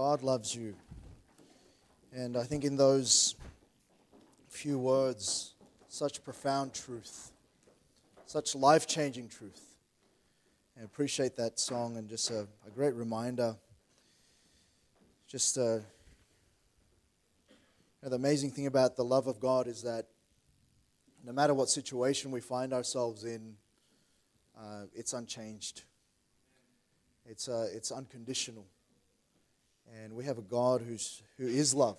God loves you. And I think in those few words, such profound truth, such life changing truth. I appreciate that song and just a, a great reminder. Just uh, you know, the amazing thing about the love of God is that no matter what situation we find ourselves in, uh, it's unchanged. It's, uh, it's unconditional. And we have a God who's, who is love.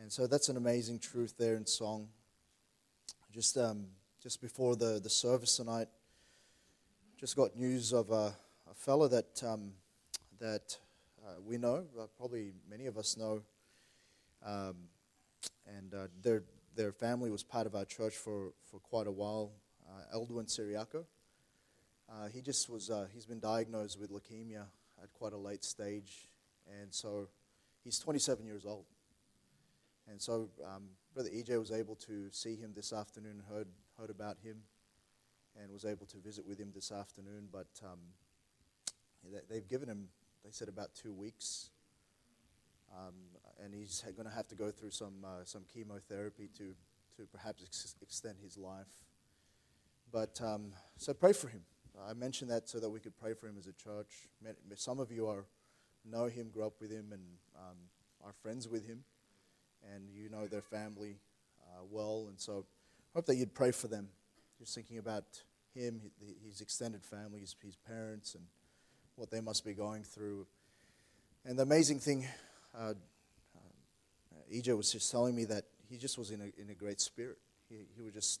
And so that's an amazing truth there in song. Just, um, just before the, the service tonight, just got news of a, a fellow that, um, that uh, we know, uh, probably many of us know. Um, and uh, their, their family was part of our church for, for quite a while, uh, Eldwin Siriaco. Uh, he just was, uh, he's been diagnosed with leukemia at quite a late stage. And so he's 27 years old. And so um, Brother EJ was able to see him this afternoon heard, heard about him and was able to visit with him this afternoon. But um, they've given him, they said, about two weeks. Um, and he's going to have to go through some, uh, some chemotherapy to, to perhaps ex- extend his life. But um, so pray for him. I mentioned that so that we could pray for him as a church. Some of you are know him, grew up with him, and um, are friends with him, and you know their family uh, well. And so I hope that you'd pray for them. Just thinking about him, his extended family, his, his parents, and what they must be going through. And the amazing thing, uh, uh, EJ was just telling me that he just was in a, in a great spirit. He, he was just,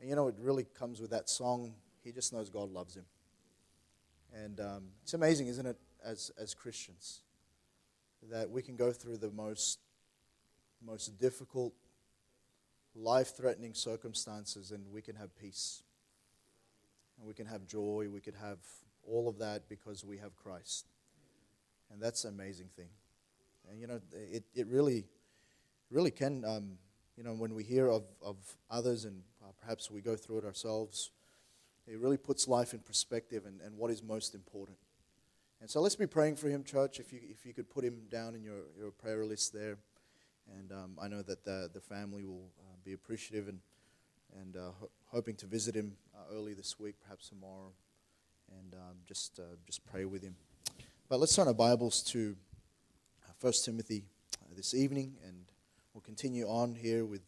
and you know, it really comes with that song. He just knows God loves him. And um, it's amazing, isn't it? As, as Christians. That we can go through the most, most difficult, life threatening circumstances and we can have peace. And we can have joy. We could have all of that because we have Christ. And that's an amazing thing. And, you know, it, it really, really can, um, you know, when we hear of, of others and perhaps we go through it ourselves, it really puts life in perspective and, and what is most important. And so let's be praying for him, church. If you, if you could put him down in your, your prayer list there. And um, I know that the, the family will uh, be appreciative and, and uh, ho- hoping to visit him uh, early this week, perhaps tomorrow, and um, just, uh, just pray with him. But let's turn our Bibles to 1 uh, Timothy uh, this evening, and we'll continue on here with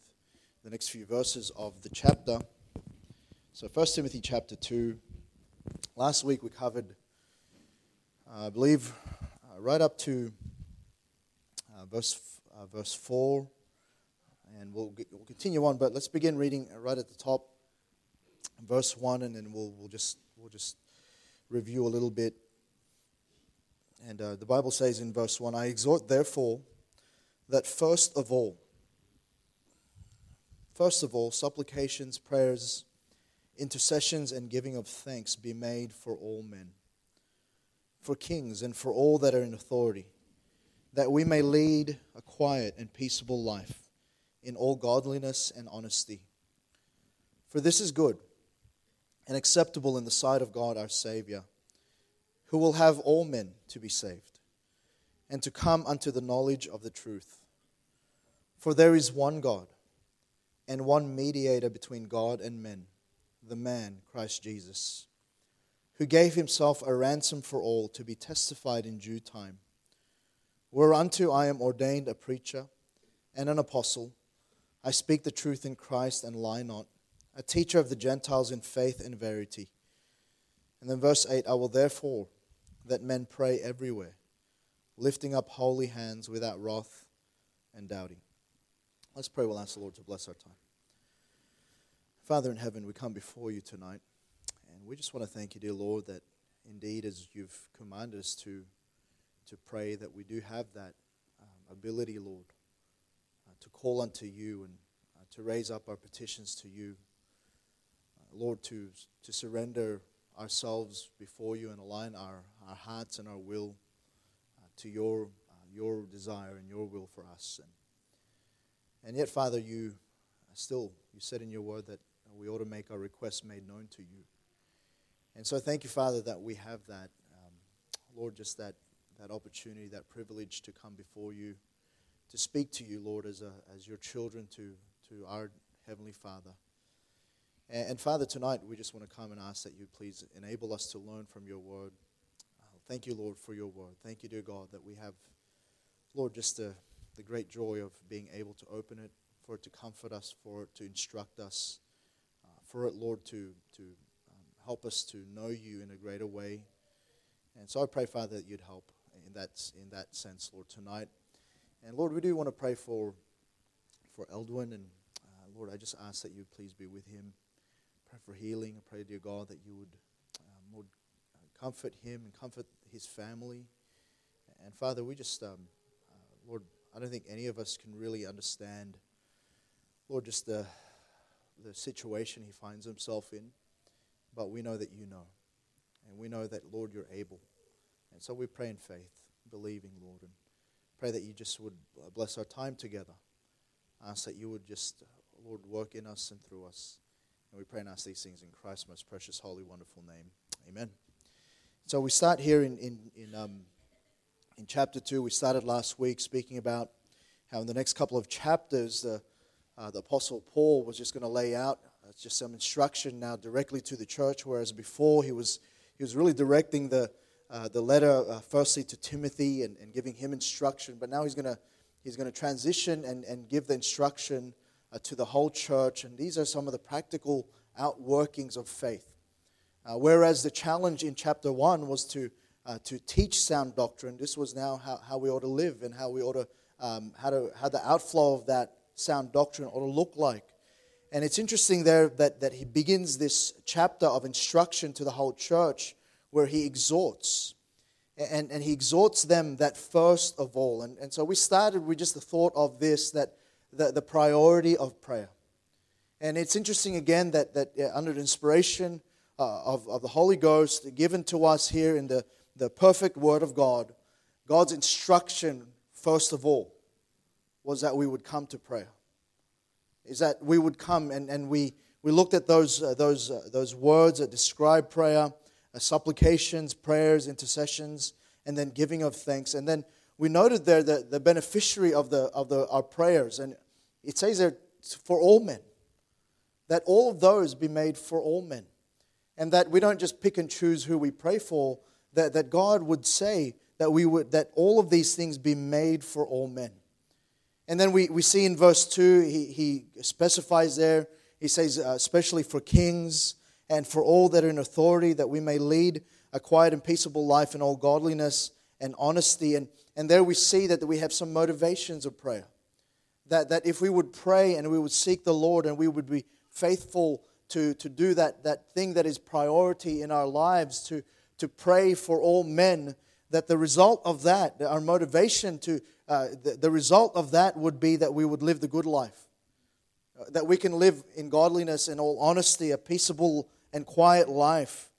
the next few verses of the chapter. So 1 Timothy chapter 2. Last week we covered I believe uh, right up to uh, verse, uh, verse 4, and we'll, we'll continue on, but let's begin reading right at the top, verse 1, and then we'll, we'll, just, we'll just review a little bit. And uh, the Bible says in verse 1 I exhort, therefore, that first of all, first of all, supplications, prayers, intercessions, and giving of thanks be made for all men for kings and for all that are in authority, that we may lead a quiet and peaceable life in all godliness and honesty. For this is good and acceptable in the sight of God our Savior, who will have all men to be saved and to come unto the knowledge of the truth. For there is one God and one mediator between God and men, the man Christ Jesus who gave himself a ransom for all to be testified in due time. Whereunto I am ordained a preacher and an apostle. I speak the truth in Christ and lie not, a teacher of the Gentiles in faith and verity. And then verse 8 I will therefore that men pray everywhere, lifting up holy hands without wrath and doubting. Let's pray. We'll ask the Lord to bless our time. Father in heaven, we come before you tonight we just want to thank you, dear Lord, that indeed, as you've commanded us to, to pray, that we do have that um, ability, Lord, uh, to call unto you and uh, to raise up our petitions to you. Uh, Lord, to, to surrender ourselves before you and align our, our hearts and our will uh, to your, uh, your desire and your will for us. And, and yet, Father, you still, you said in your word that we ought to make our requests made known to you. And so thank you, Father, that we have that, um, Lord, just that, that opportunity, that privilege to come before you, to speak to you, Lord, as, a, as your children to, to our Heavenly Father. And, and Father, tonight we just want to come and ask that you please enable us to learn from your word. Uh, thank you, Lord, for your word. Thank you, dear God, that we have, Lord, just the, the great joy of being able to open it, for it to comfort us, for it to instruct us, uh, for it, Lord, to, to help us to know you in a greater way. And so I pray, Father, that you'd help in that, in that sense, Lord, tonight. And Lord, we do want to pray for, for Eldwin. And uh, Lord, I just ask that you please be with him. Pray for healing. I pray, dear God, that you would, um, would comfort him and comfort his family. And Father, we just, um, uh, Lord, I don't think any of us can really understand, Lord, just the, the situation he finds himself in. But we know that you know. And we know that, Lord, you're able. And so we pray in faith, believing, Lord, and pray that you just would bless our time together. Ask that you would just, Lord, work in us and through us. And we pray and ask these things in Christ's most precious, holy, wonderful name. Amen. So we start here in, in, in, um, in chapter 2. We started last week speaking about how in the next couple of chapters, the, uh, the Apostle Paul was just going to lay out uh, just some instruction now directly to the church, whereas before he was, he was really directing the, uh, the letter uh, firstly to Timothy and, and, giving him instruction, but now he's going to he's to transition and, and give the instruction uh, to the whole church. And these are some of the practical outworkings of faith. Uh, whereas the challenge in chapter 1 was to, uh, to teach sound doctrine, this was now how, how we ought to live and how we ought to, um, how, to, how the outflow of that sound doctrine ought to look like. And it's interesting there that, that he begins this chapter of instruction to the whole church where he exhorts. And, and he exhorts them that first of all. And, and so we started with just the thought of this that the, the priority of prayer. And it's interesting again that, that uh, under the inspiration uh, of, of the Holy Ghost given to us here in the, the perfect Word of God, God's instruction, first of all, was that we would come to prayer. Is that we would come and, and we, we looked at those, uh, those, uh, those words that describe prayer uh, supplications, prayers, intercessions, and then giving of thanks. And then we noted there the, the beneficiary of, the, of the, our prayers. And it says there, for all men. That all of those be made for all men. And that we don't just pick and choose who we pray for, that, that God would say that, we would, that all of these things be made for all men. And then we, we see in verse 2, he, he specifies there, he says, uh, especially for kings and for all that are in authority, that we may lead a quiet and peaceable life in all godliness and honesty. And, and there we see that we have some motivations of prayer. That, that if we would pray and we would seek the Lord and we would be faithful to, to do that, that thing that is priority in our lives, to, to pray for all men, that the result of that, our motivation to, uh, the, the result of that would be that we would live the good life. Uh, that we can live in godliness and all honesty, a peaceable and quiet life.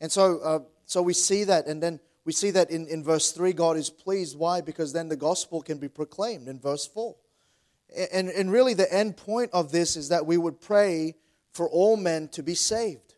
And so, uh, so we see that, and then we see that in, in verse 3, God is pleased. Why? Because then the gospel can be proclaimed in verse 4. And, and really, the end point of this is that we would pray for all men to be saved,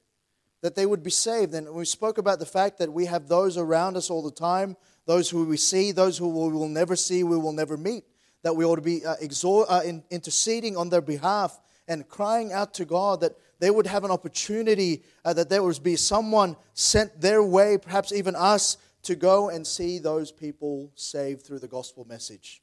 that they would be saved. And we spoke about the fact that we have those around us all the time, those who we see, those who we will never see, we will never meet, that we ought to be uh, exor- uh, in, interceding on their behalf and crying out to God that they would have an opportunity, uh, that there would be someone sent their way, perhaps even us, to go and see those people saved through the gospel message.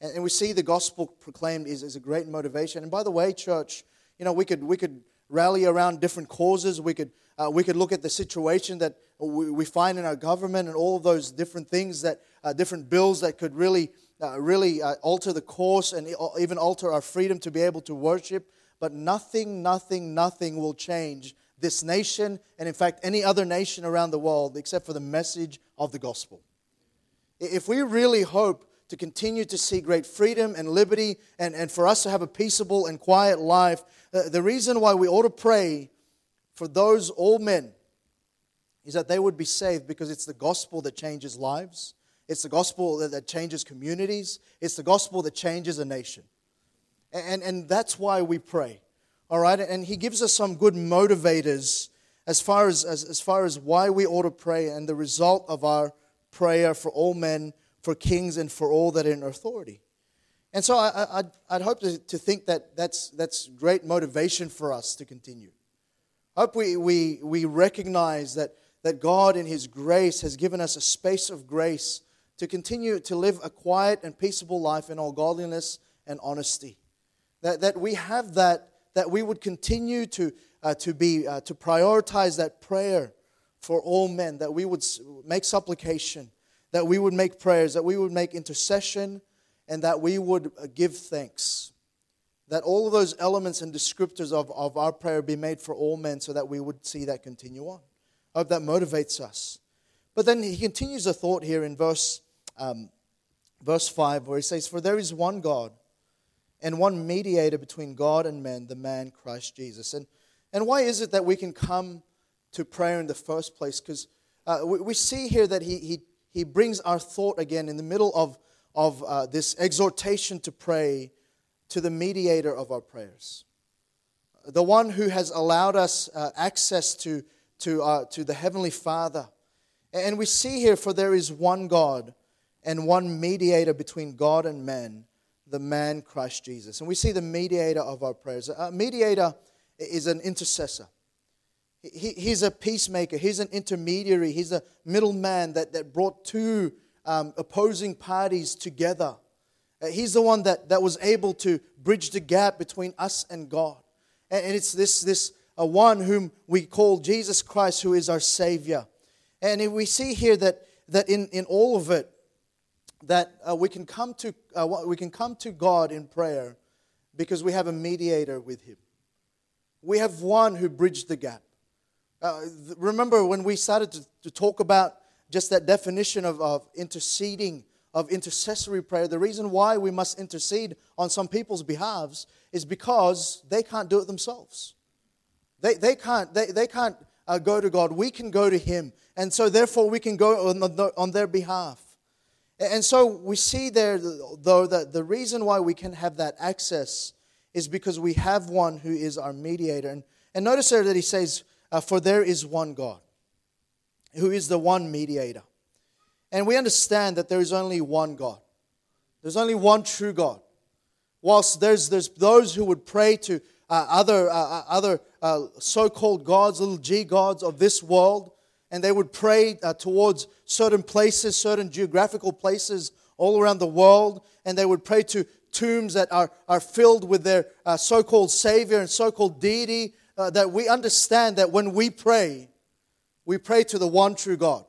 And, and we see the gospel proclaimed is, is a great motivation. And by the way, church, you know, we could, we could rally around different causes. We could, uh, we could look at the situation that we, we find in our government and all of those different things that, uh, different bills that could really, uh, really uh, alter the course and even alter our freedom to be able to worship but nothing, nothing, nothing will change this nation and, in fact, any other nation around the world except for the message of the gospel. If we really hope to continue to see great freedom and liberty and, and for us to have a peaceable and quiet life, uh, the reason why we ought to pray for those all men is that they would be saved because it's the gospel that changes lives. It's the gospel that, that changes communities. It's the gospel that changes a nation. And, and that's why we pray. All right? And he gives us some good motivators as far as, as, as far as why we ought to pray and the result of our prayer for all men, for kings, and for all that are in authority. And so I, would I'd hope to, to think that that's, that's great motivation for us to continue. I hope we, we, we recognize that, that God, in His grace, has given us a space of grace to continue to live a quiet and peaceable life in all godliness and honesty. That, that we have that, that we would continue to, uh, to, be, uh, to prioritize that prayer for all men, that we would make supplication, that we would make prayers, that we would make intercession, and that we would uh, give thanks. That all of those elements and descriptors of, of our prayer be made for all men so that we would see that continue on. I hope that motivates us. But then he continues the thought here in verse, um, verse 5, where he says, For there is one God and one mediator between God and men, the man Christ Jesus. And, and why is it that we can come to prayer in the first place? Because uh, we, we, see here that he, he, he brings our thought again in the middle of, of uh, this exhortation to pray to the mediator of our prayers, the one who has allowed us uh, access to, to, uh, to the Heavenly Father. And we see here, for there is one God and one mediator between God and man the man Christ Jesus. And we see the mediator of our prayers. A mediator is an intercessor. He, he's a peacemaker. He's an intermediary. He's a middleman that, that brought two um, opposing parties together. He's the one that, that was able to bridge the gap between us and God. And it's this, this one whom we call Jesus Christ, who is our Savior. And we see here that, that in, in all of it, that uh, we, can come to, uh, we can come to God in prayer because we have a mediator with Him. We have one who bridged the gap. Uh, remember when we started to, to, talk about just that definition of, of interceding, of intercessory prayer, the reason why we must intercede on some people's behalves is because they can't do it themselves. They, they can't, they, they can't uh, go to God. We can go to Him. And so, therefore, we can go on, the, on their behalf. And so we see there, though, that the reason why we can have that access is because we have one who is our mediator. And, and notice there that he says, uh, For there is one God, who is the one mediator. And we understand that there is only one God, there's only one true God. Whilst there's, there's those who would pray to uh, other, uh, uh other uh, so called gods, little g gods of this world, and they would pray uh, towards certain places, certain geographical places all around the world, and they would pray to tombs that are, are filled with their uh, so called Savior and so called deity. Uh, that we understand that when we pray, we pray to the one true God.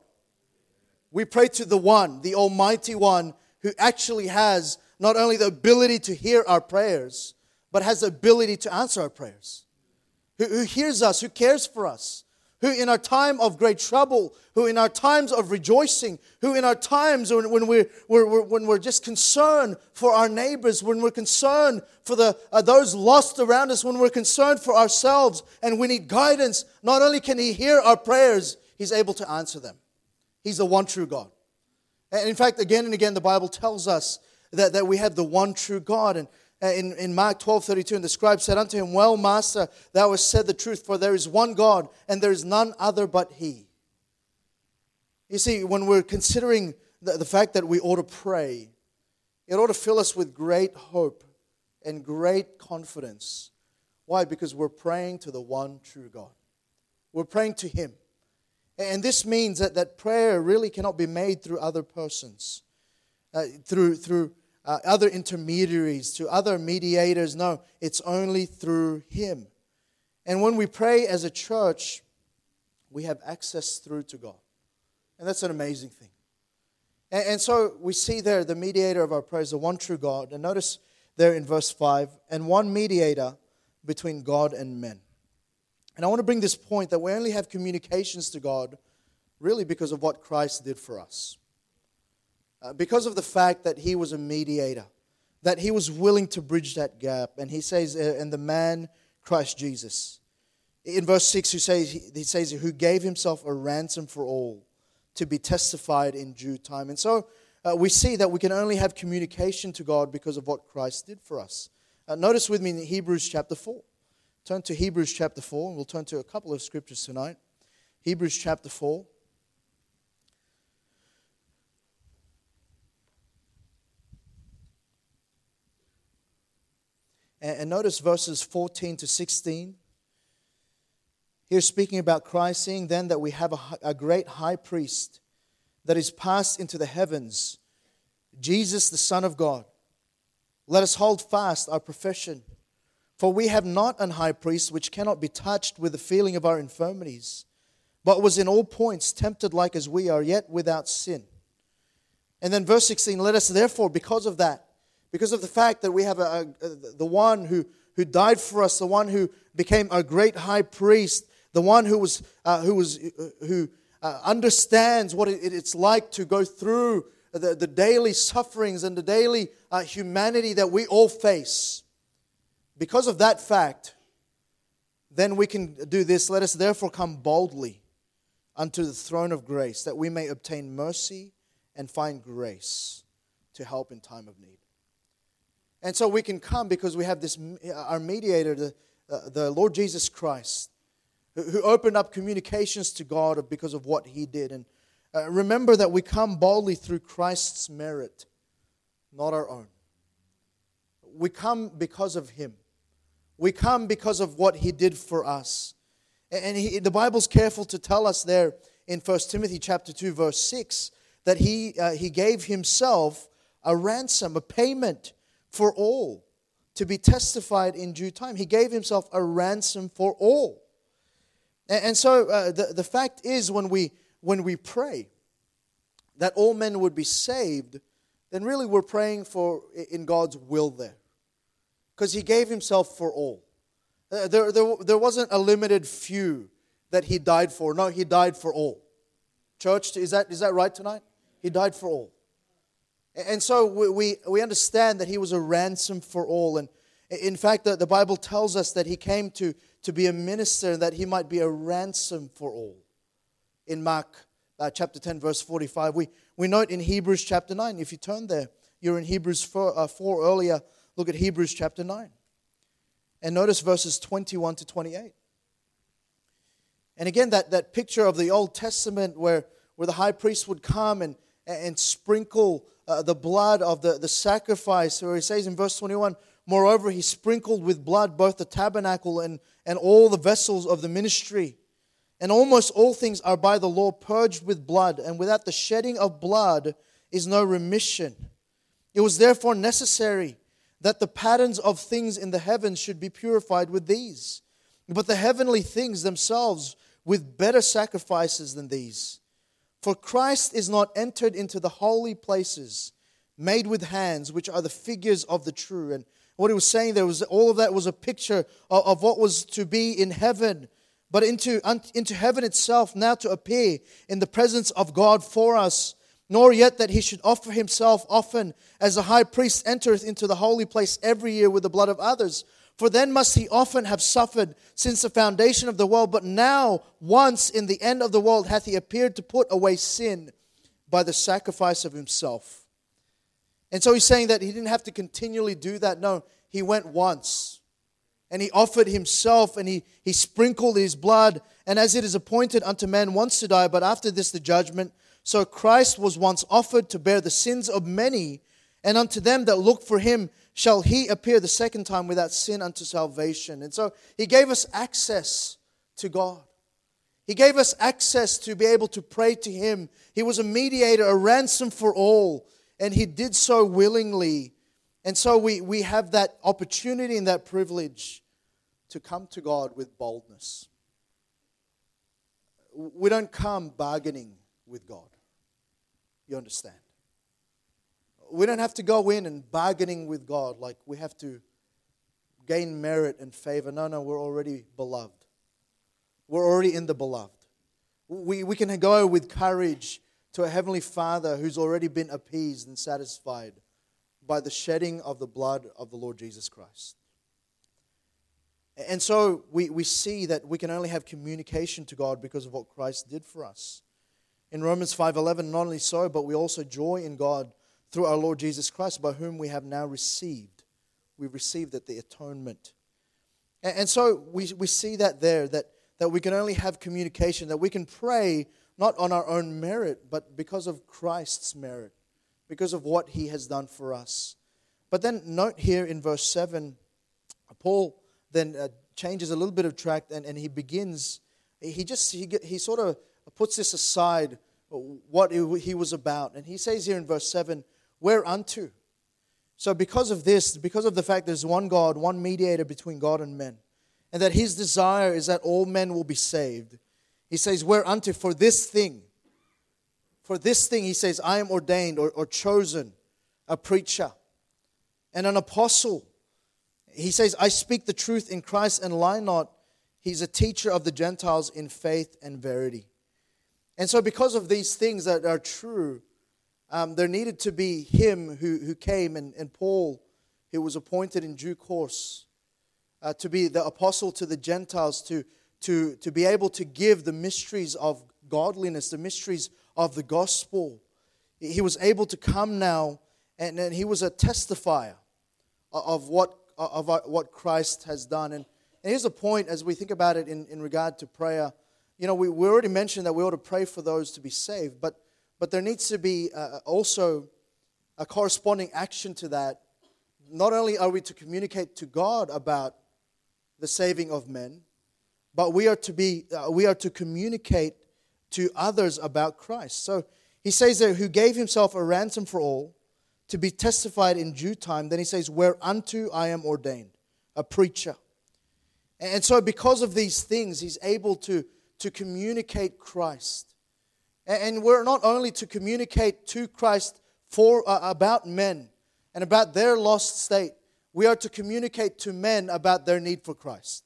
We pray to the one, the Almighty One, who actually has not only the ability to hear our prayers, but has the ability to answer our prayers, who, who hears us, who cares for us, who in our time of great trouble, who in our times of rejoicing, who in our times when, when, we're, we're, when we're just concerned for our neighbors, when we're concerned for the, uh, those lost around us, when we're concerned for ourselves and we need guidance, not only can He hear our prayers, He's able to answer them. He's the one true God. And in fact, again and again, the Bible tells us that, that we have the one true God. And in, in Mark 12 32, and the scribe said unto him, Well, master, thou hast said the truth, for there is one God, and there is none other but He. You see, when we're considering the, the fact that we ought to pray, it ought to fill us with great hope and great confidence. Why? Because we're praying to the one true God. We're praying to Him. And this means that, that prayer really cannot be made through other persons, uh, through, through uh, other intermediaries, to other mediators. No, it's only through Him. And when we pray as a church, we have access through to God. And that's an amazing thing. And, and so we see there the mediator of our prayers, the one true God. And notice there in verse 5 and one mediator between God and men. And I want to bring this point that we only have communications to God really because of what Christ did for us. Uh, because of the fact that he was a mediator, that he was willing to bridge that gap. And he says, uh, and the man, Christ Jesus. In verse 6, he says, he says, who gave himself a ransom for all to be testified in due time. And so uh, we see that we can only have communication to God because of what Christ did for us. Uh, notice with me in Hebrews chapter 4. Turn to Hebrews chapter 4, and we'll turn to a couple of scriptures tonight. Hebrews chapter 4. And, notice verses 14 to 16. Here, speaking about Christ, seeing then that we have a, a great high priest that is passed into the heavens, Jesus, the Son of God. Let us hold fast our profession. For we have not an high priest which cannot be touched with the feeling of our infirmities, but was in all points tempted like as we are, yet without sin. And then verse 16, let us therefore, because of that, because of the fact that we have a, a, the one who, who died for us, the one who became a great high priest, the one who was, uh, who, was, uh, who uh, understands what it, it's like to go through the, the daily sufferings and the daily uh, humanity that we all face. Because of that fact, then we can do this. Let us therefore come boldly unto the throne of grace, that we may obtain mercy and find grace to help in time of need. And so we can come because we have this, our mediator, the, uh, the Lord Jesus Christ, who, who opened up communications to God because of what he did. And uh, remember that we come boldly through Christ's merit, not our own. We come because of him. We come because of what he did for us. And he, the Bible's careful to tell us there in 1 Timothy chapter 2 verse 6 that he, uh, he gave himself a ransom, a payment for all to be testified in due time. He gave himself a ransom for all. And, and so uh, the, the fact is when we, when we pray that all men would be saved, then really we're praying for in God's will there. Because he gave himself for all. Uh, there, there, there wasn't a limited few that he died for. No, he died for all. Church, is that, is that right tonight? He died for all. And so we, we, understand that he was a ransom for all. And in fact, the, the Bible tells us that he came to, to be a minister and that he might be a ransom for all. In Mark uh, chapter 10, verse 45, we, we note in Hebrews chapter 9, if you turn there, you're in Hebrews 4, uh, 4 earlier, look at Hebrews chapter 9. And notice verses 21 to 28. And again, that, that picture of the Old Testament where, where the high priest would come and, and sprinkle uh, the blood of the, the sacrifice, where he says in verse 21 Moreover, he sprinkled with blood both the tabernacle and, and all the vessels of the ministry. And almost all things are by the law purged with blood, and without the shedding of blood is no remission. It was therefore necessary that the patterns of things in the heavens should be purified with these, but the heavenly things themselves with better sacrifices than these. For Christ is not entered into the holy places made with hands, which are the figures of the true. And what he was saying there was all of that was a picture of, of what was to be in heaven, but into, into heaven itself now to appear in the presence of God for us. Nor yet that he should offer himself often as a high priest entereth into the holy place every year with the blood of others. For then must he often have suffered since the foundation of the world. But now, once in the end of the world, hath he appeared to put away sin by the sacrifice of himself. And so he's saying that he didn't have to continually do that. No, he went once. And he offered himself and he, he sprinkled his blood. And as it is appointed unto man once to die, but after this the judgment, so Christ was once offered to bear the sins of many, and unto them that look for him shall he appear the second time without sin unto salvation. And so he gave us access to God. He gave us access to be able to pray to him. He was a mediator, a ransom for all, and he did so willingly. And so we, we have that opportunity and that privilege to come to God with boldness. We don't come bargaining with God. You understand? We don't have to go in and bargaining with God like we have to gain merit and favor. No, no, we're already beloved. We're already in the beloved. We, we can go with courage to a Heavenly Father who's already been appeased and satisfied by the shedding of the blood of the Lord Jesus Christ. And so we, we see that we can only have communication to God because of what Christ did for us. In Romans 5:11, not only so, but we also joy in God through our Lord Jesus Christ, by whom we have now received. We've received it, the atonement. And, and so we, we see that there, that, that we can only have communication, that we can pray not on our own merit, but because of Christ's merit, because of what he has done for us. But then note here in verse 7 Paul then uh, changes a little bit of track and, and he begins, he just, he, he sort of puts this aside, what he was about. And he says here in verse 7, whereunto? So, because of this, because of the fact there's one God, one mediator between God and men, and that his desire is that all men will be saved, he says, Whereunto for this thing, for this thing, he says, I am ordained or, or chosen a preacher and an apostle. He says, I speak the truth in Christ and lie not. He's a teacher of the Gentiles in faith and verity. And so, because of these things that are true, um, there needed to be him who, who came, and, and Paul, who was appointed in due course uh, to be the apostle to the Gentiles, to, to, to be able to give the mysteries of godliness, the mysteries of the gospel. He was able to come now, and, and he was a testifier of what, of what Christ has done. And, and here's a point as we think about it in, in regard to prayer. You know, we, we already mentioned that we ought to pray for those to be saved, but but there needs to be uh, also a corresponding action to that. Not only are we to communicate to God about the saving of men, but we are to be uh, we are to communicate to others about Christ. So he says there, who gave himself a ransom for all, to be testified in due time. Then he says, whereunto I am ordained, a preacher. And so because of these things, he's able to, to communicate Christ. And we're not only to communicate to Christ for, uh, about men and about their lost state, we are to communicate to men about their need for Christ.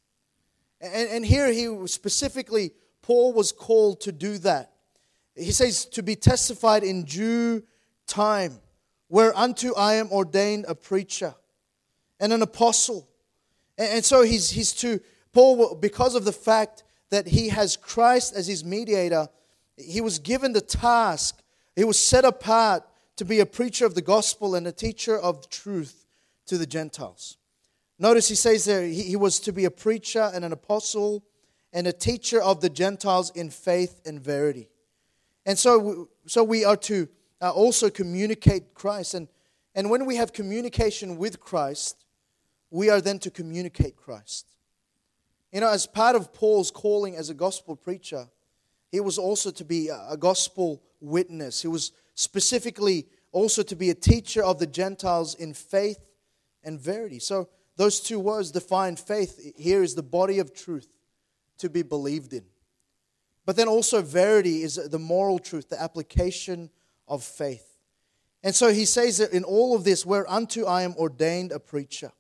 And, and here he specifically, Paul was called to do that. He says, to be testified in due time, whereunto I am ordained a preacher and an apostle. And, and so he's, he's to, Paul, because of the fact that he has Christ as his mediator, he was given the task, he was set apart to be a preacher of the gospel and a teacher of truth to the Gentiles. Notice he says there he, he was to be a preacher and an apostle and a teacher of the Gentiles in faith and verity. And so, so we are to uh, also communicate Christ. And, and when we have communication with Christ, we are then to communicate Christ. You know, as part of Paul's calling as a gospel preacher, he was also to be a gospel witness. He was specifically also to be a teacher of the Gentiles in faith and verity. So, those two words define faith. Here is the body of truth to be believed in. But then also, verity is the moral truth, the application of faith. And so he says that in all of this, whereunto I am ordained a preacher.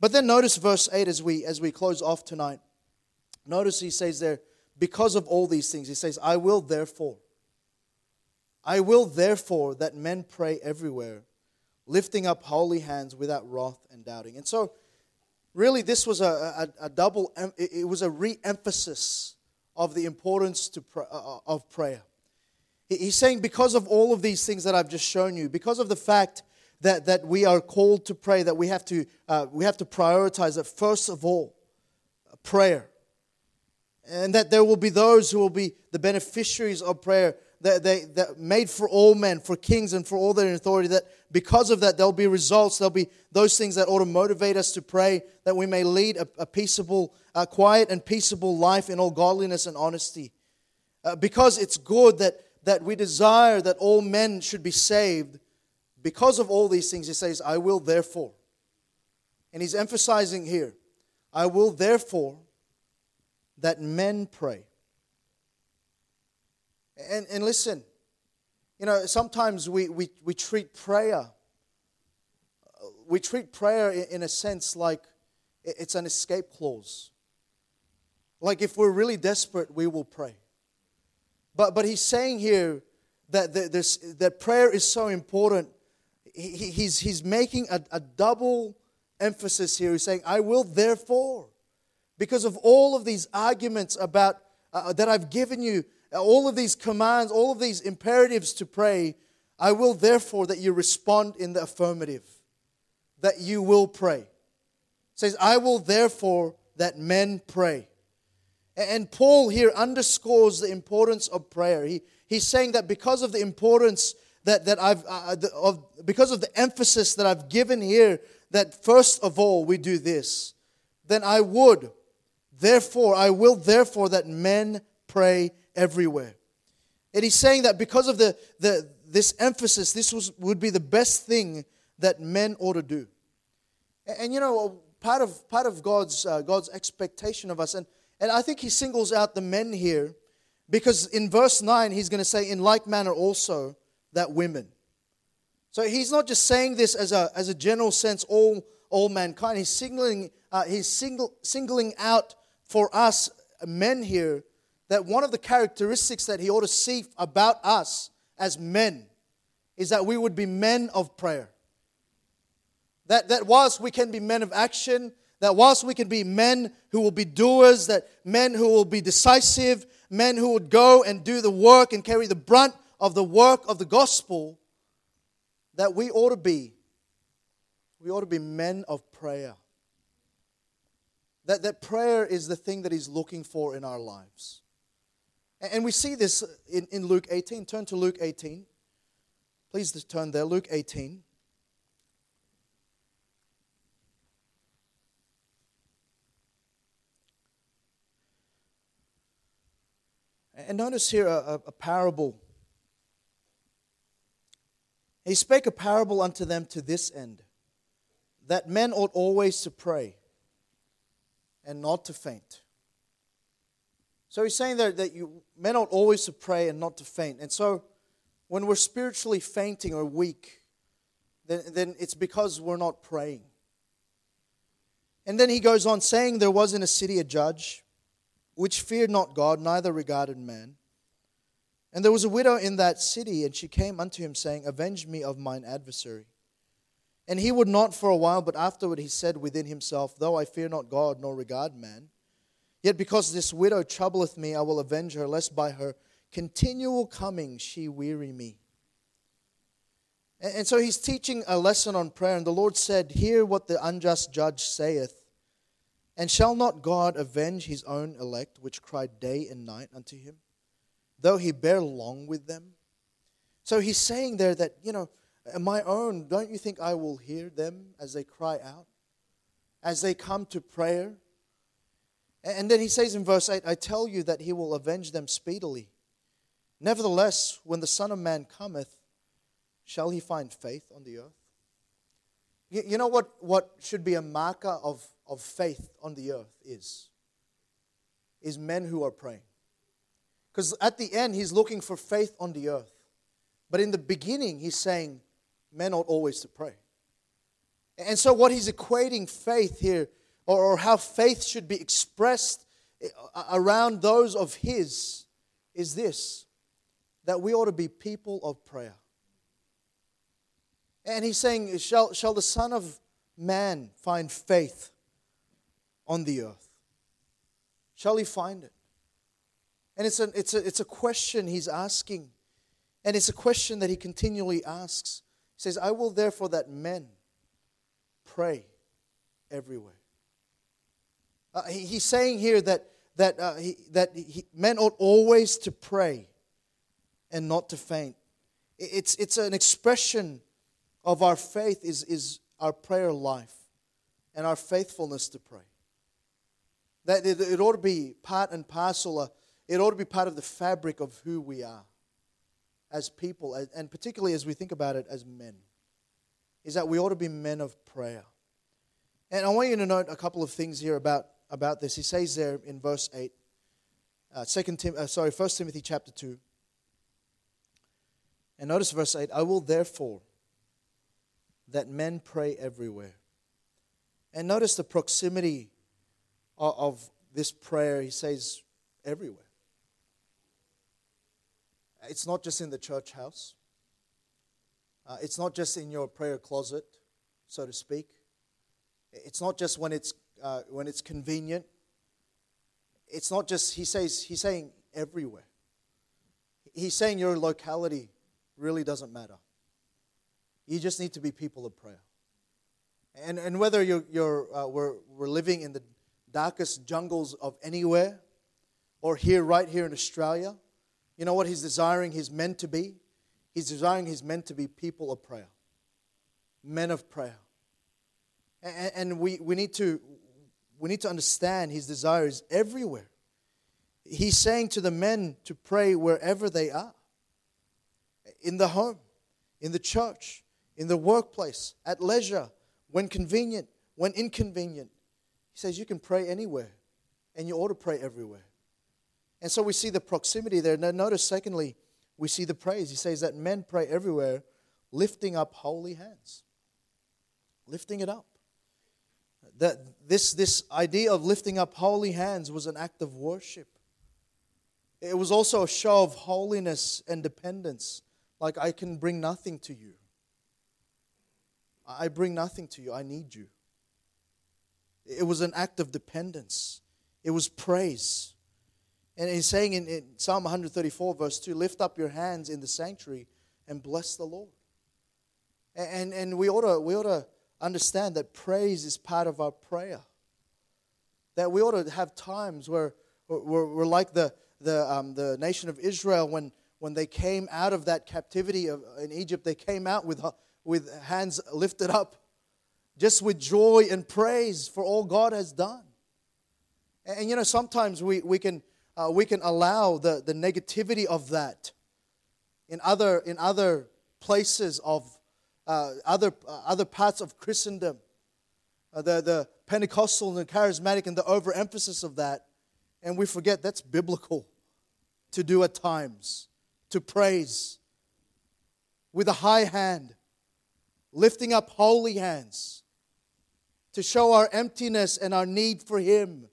But then notice verse 8 as we as we close off tonight. Notice he says there, because of all these things, he says, I will therefore, I will therefore that men pray everywhere, lifting up holy hands without wrath and doubting. And so, really, this was a, a, a double, it was a re emphasis of the importance to, uh, uh, of prayer. He's saying, because of all of these things that I've just shown you, because of the fact that, that we are called to pray, that we have to, uh, we have to prioritize that first of all, prayer and that there will be those who will be the beneficiaries of prayer that, they, that made for all men, for kings, and for all that in authority. That because of that, there'll be results. There'll be those things that ought to motivate us to pray that we may lead a, a peaceable, a quiet, and peaceable life in all godliness and honesty. Uh, because it's good that, that we desire that all men should be saved. Because of all these things, he says, I will therefore. And he's emphasizing here, I will therefore that men pray. And, and listen, you know, sometimes we, we, we treat prayer, we treat prayer in a sense like it's an escape clause. Like if we're really desperate, we will pray. But, but he's saying here that, this, that prayer is so important. He, he's, he's making a, a double emphasis here. He's saying, I will therefore because of all of these arguments about uh, that I've given you, all of these commands, all of these imperatives to pray, I will therefore that you respond in the affirmative, that you will pray. It says, I will therefore that men pray. And Paul here underscores the importance of prayer. He, he's saying that because of the importance that, that I've, uh, the, of, because of the emphasis that I've given here, that first of all we do this then I would. Therefore, I will therefore that men pray everywhere. And he's saying that because of the, the this emphasis, this was, would be the best thing that men ought to do. And, and you know, part of part of God's uh, God's expectation of us, and and I think he singles out the men here because in verse 9 he's going to say, in like manner also that women. So he's not just saying this as a, as a general sense, all, all mankind. He's singling, uh, he's single, singling out for us men here that one of the characteristics that he ought to see about us as men is that we would be men of prayer. That, that whilst we can be men of action, that whilst we can be men who will be doers, that men who will be decisive, men who would go and do the work and carry the brunt of the work of the gospel, that we ought to be. We ought to be men of prayer. That, that prayer is the thing that He's looking for in our lives. And we see this in, in Luke 18. Turn to Luke 18. Please turn there. Luke 18. And notice here a, a parable. He spake a parable unto them to this end that men ought always to pray and not to faint. So he's saying there that you, men ought always to pray and not to faint. And so when we're spiritually fainting or weak, then, then it's because we're not praying. And then he goes on saying, There was in a city a judge which feared not God, neither regarded man. And there was a widow in that city, and she came unto him, saying, Avenge me of mine adversary. And he would not for a while, but afterward he said within himself, Though I fear not God, nor regard man, yet because this widow troubleth me, I will avenge her, lest by her continual coming she weary me. And so he's teaching a lesson on prayer, and the Lord said, Hear what the unjust judge saith. And shall not God avenge his own elect, which cry day and night unto him, though he bear long with them? So he's saying there that, you know, my own, don't you think I will hear them as they cry out, as they come to prayer? And then he says in verse 8, I tell you that he will avenge them speedily. Nevertheless, when the Son of Man cometh, shall he find faith on the earth? You know what, what should be a marker of of faith on the earth is is men who are praying. Because at the end, he's looking for faith on the earth. But in the beginning, he's saying men ought always to pray. And so, what he's equating faith here, or, or how faith should be expressed eh, around those of his, is this that we ought to be people of prayer. And he's saying, Shall, shall the Son of Man find faith on the earth? Shall he find it? And it's a, it's, a, it's a question he's asking. And it's a question that he continually asks. Says, I will therefore that men pray everywhere. Uh, he, he's saying here that, that, uh, he, that he, men ought always to pray and not to faint. It's, it's an expression of our faith is, is our prayer life and our faithfulness to pray. That it, it ought to be part and parcel, uh, it ought to be part of the fabric of who we are as people, and particularly as we think about it as men, is that we ought to be men of prayer. And I want you to note a couple of things here about, about this. He says there in verse 8, uh, second Tim, uh, sorry, 1 Timothy chapter 2. And notice verse 8 I will therefore that men pray everywhere. And notice the proximity of this prayer, he says, everywhere. It's not just in the church house, uh, it's not just in your prayer closet, so to speak. It's not just when it's, uh, when it's convenient. It's not just, he says, he's saying everywhere. He's saying your locality really doesn't matter. You just need to be people of prayer. And, and whether you're, you're, uh, we're, we're living in the darkest jungles of anywhere or here, right here in Australia, you know what he's desiring his men to be? He's desiring his men to be people of prayer, men of prayer. And, and we, we need to, we need to understand his desire is everywhere. He's saying to the men to pray wherever they are in the home, in the church, in the workplace, at leisure, when convenient, when inconvenient. He says you can pray anywhere, and you ought to pray everywhere. And so we see the proximity there. Now, notice, secondly, we see the praise. He says that men pray everywhere, lifting up holy hands. Lifting it up. That this, this idea of lifting up holy hands was an act of worship. It was also a show of holiness and dependence. Like, I can bring nothing to you. I bring nothing to you. I need you. It was an act of dependence, it was praise. And he's saying in, in, Psalm 134, verse 2 lift up your hands in the sanctuary and bless the Lord. And, and we, ought to, we ought to understand that praise is part of our prayer. That we ought to have times where we're, we're like the, the, um, the nation of Israel when, when they came out of that captivity of, in Egypt, they came out with, with hands lifted up, just with joy and praise for all God has done. And, and you know, sometimes we, we, can, uh, we can allow the, the negativity of that in other, in other places of uh, other, uh, other parts of Christendom. Uh, the, the Pentecostal and the charismatic and the overemphasis of that. And we forget that's biblical to do at times, to praise with a high hand, lifting up holy hands, to show our emptiness and our need for Him,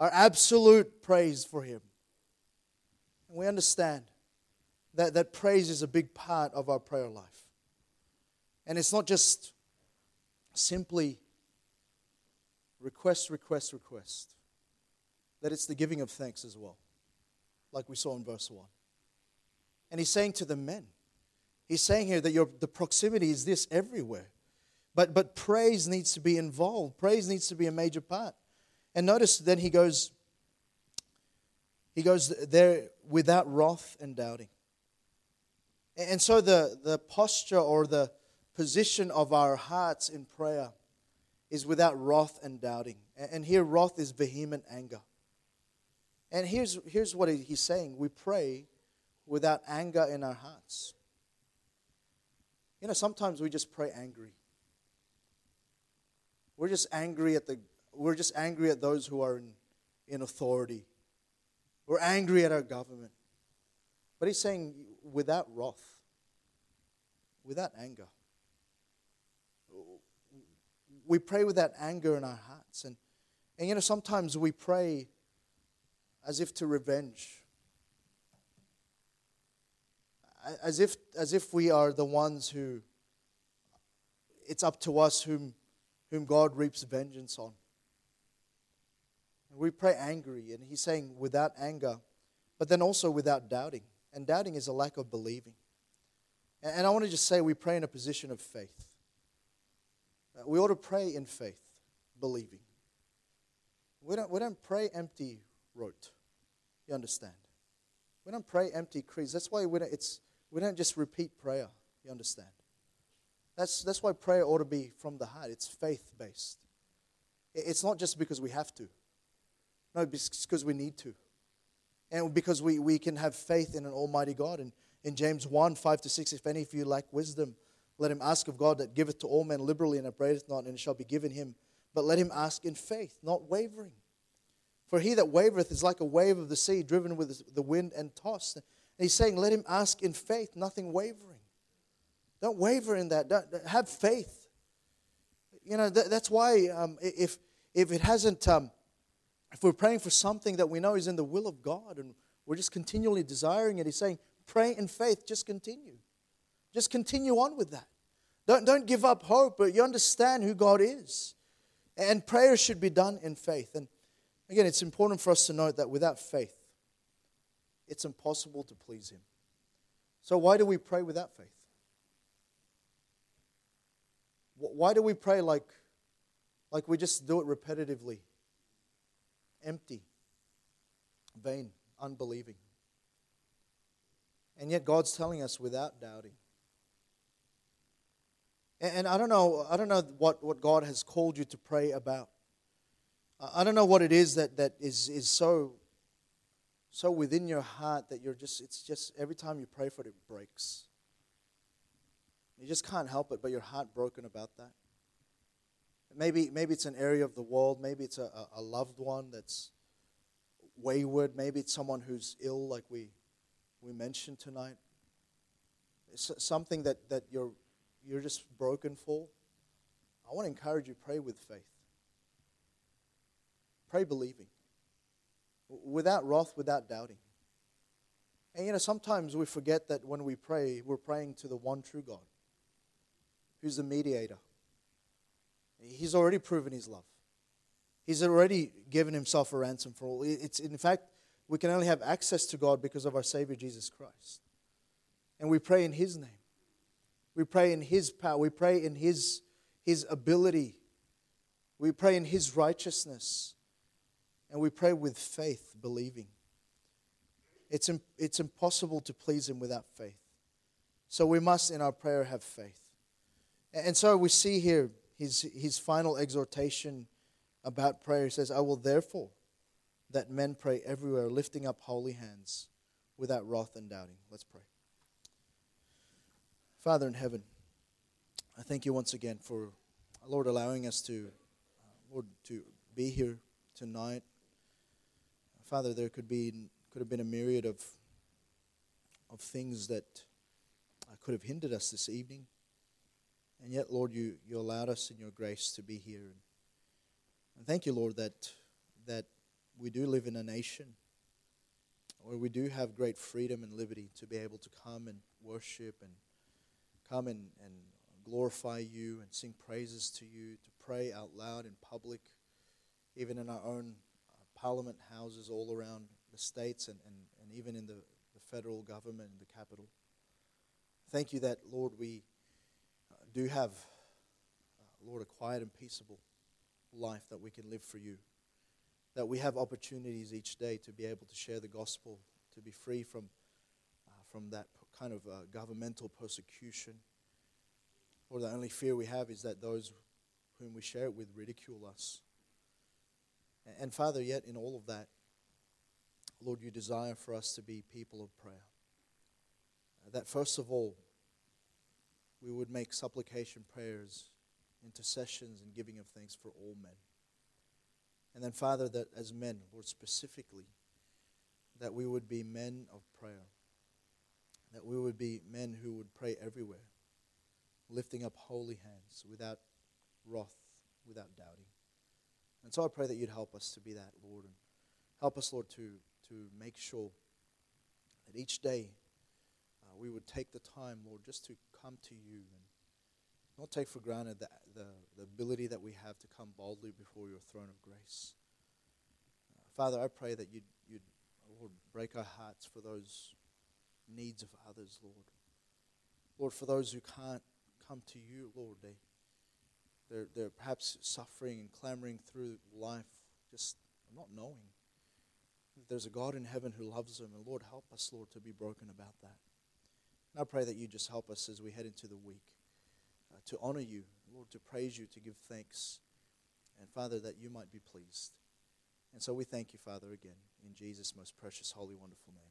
our absolute praise for Him. And we understand that, that praise is a big part of our prayer life. And it's not just simply request, request, request, that it's the giving of thanks as well like we saw in verse 1. And he's saying to the men, he's saying here that your, the proximity is this everywhere. But, but praise needs to be involved, praise needs to be a major part. And notice then he goes, he goes there without wrath and doubting. And so the, the posture or the position of our hearts in prayer is without wrath and doubting. And here, wrath is vehement anger. And here's, here's what he's saying we pray without anger in our hearts. You know, sometimes we just pray angry. We're just angry at the we're just angry at those who are in, in authority. We're angry at our government. But he's saying without wrath, without anger. We pray without anger in our hearts. And, and you know, sometimes we pray as if to revenge. As if, as if we are the ones who, it's up to us whom, whom God reaps vengeance on. We pray angry, and he's saying without anger, but then also without doubting. And doubting is a lack of believing. And I want to just say we pray in a position of faith. Uh, we ought to pray in faith, believing. We don't, we don't pray empty rote. You understand? We don't pray empty creeds. That's why we don't, it's, we don't just repeat prayer. You understand? That's, that's why prayer ought to be from the heart. It's faith based. It's not just because we have to, no, because we need to. And because we, we can have faith in an Almighty God. And in James 1 5 to 6, if any of you lack wisdom, let him ask of God that giveth to all men liberally and upbraideth not, and it shall be given him. But let him ask in faith, not wavering. For he that wavereth is like a wave of the sea, driven with the wind and tossed. And he's saying, let him ask in faith, nothing wavering. Don't waver in that. Don't, have faith. You know, that, that's why um, if, if it hasn't, um, if we're praying for something that we know is in the will of God and we're just continually desiring it, he's saying, pray in faith, just continue. Just continue on with that. Don't, don't give up hope, but you understand who God is. And prayer should be done in faith. And Again, it's important for us to note that without faith, it's impossible to please Him. So, why do we pray without faith? Why do we pray like, like we just do it repetitively? Empty, vain, unbelieving. And yet God's telling us without doubting. And, I don't know, I don't know what, what God has called you to pray about. I don't know what it is that, that is, is so so within your heart that you're just it's just every time you pray for it it breaks. You just can't help it, but you're heartbroken about that. Maybe maybe it's an area of the world, maybe it's a, a loved one that's wayward, maybe it's someone who's ill like we we mentioned tonight. It's something that, that you're you're just broken for. I want to encourage you pray with faith. Pray believing. Without wrath, without doubting. And you know, sometimes we forget that when we pray, we're praying to the one true God, who's the mediator. He's already proven his love. He's already given himself a ransom for all. It's in fact, we can only have access to God because of our Savior Jesus Christ. And we pray in his name. We pray in his power. We pray in his, his ability. We pray in his righteousness. And we pray with faith, believing. It's, it's impossible to please Him without faith. So we must, in our prayer, have faith. And so we see here his, his final exhortation about prayer. He says, I will therefore that men pray everywhere, lifting up holy hands without wrath and doubting. Let's pray. Father in heaven, I thank you once again for, Lord, allowing us to, Lord, to be here tonight Father, there could be could have been a myriad of of things that uh, could have hindered us this evening. And yet, Lord, you, you allowed us in your grace to be here. And thank you, Lord, that that we do live in a nation where we do have great freedom and liberty to be able to come and worship and come and, and glorify you and sing praises to you, to pray out loud in public, even in our own parliament houses all around the states and, and, and even in the, the federal government and the capital. Thank you that, Lord, we uh, do have, uh, Lord, a quiet and peaceable life that we can live for you. That we have opportunities each day to be able to share the gospel, to be free from, uh, from that kind of uh, governmental persecution. Or the only fear we have is that those whom we share it with ridicule us. And Father, yet in all of that, Lord, you desire for us to be people of prayer. That first of all, we would make supplication prayers, intercessions, and giving of thanks for all men. And then, Father, that as men, Lord, specifically, that we would be men of prayer. That we would be men who would pray everywhere, lifting up holy hands without wrath, without doubting. And so I pray that you'd help us to be that, Lord, and help us, Lord, to, to make sure that each day uh, we would take the time, Lord, just to come to you and not take for granted the, the, the ability that we have to come boldly before your throne of grace. Uh, Father, I pray that you'd, you'd, Lord, break our hearts for those needs of others, Lord. Lord, for those who can't come to you, Lord, they they're, they're perhaps suffering and clamoring through life, just not knowing. There's a God in heaven who loves them, and Lord, help us, Lord, to be broken about that. And I pray that you just help us as we head into the week uh, to honor you, Lord, to praise you, to give thanks, and Father, that you might be pleased. And so we thank you, Father, again, in Jesus' most precious, holy, wonderful name.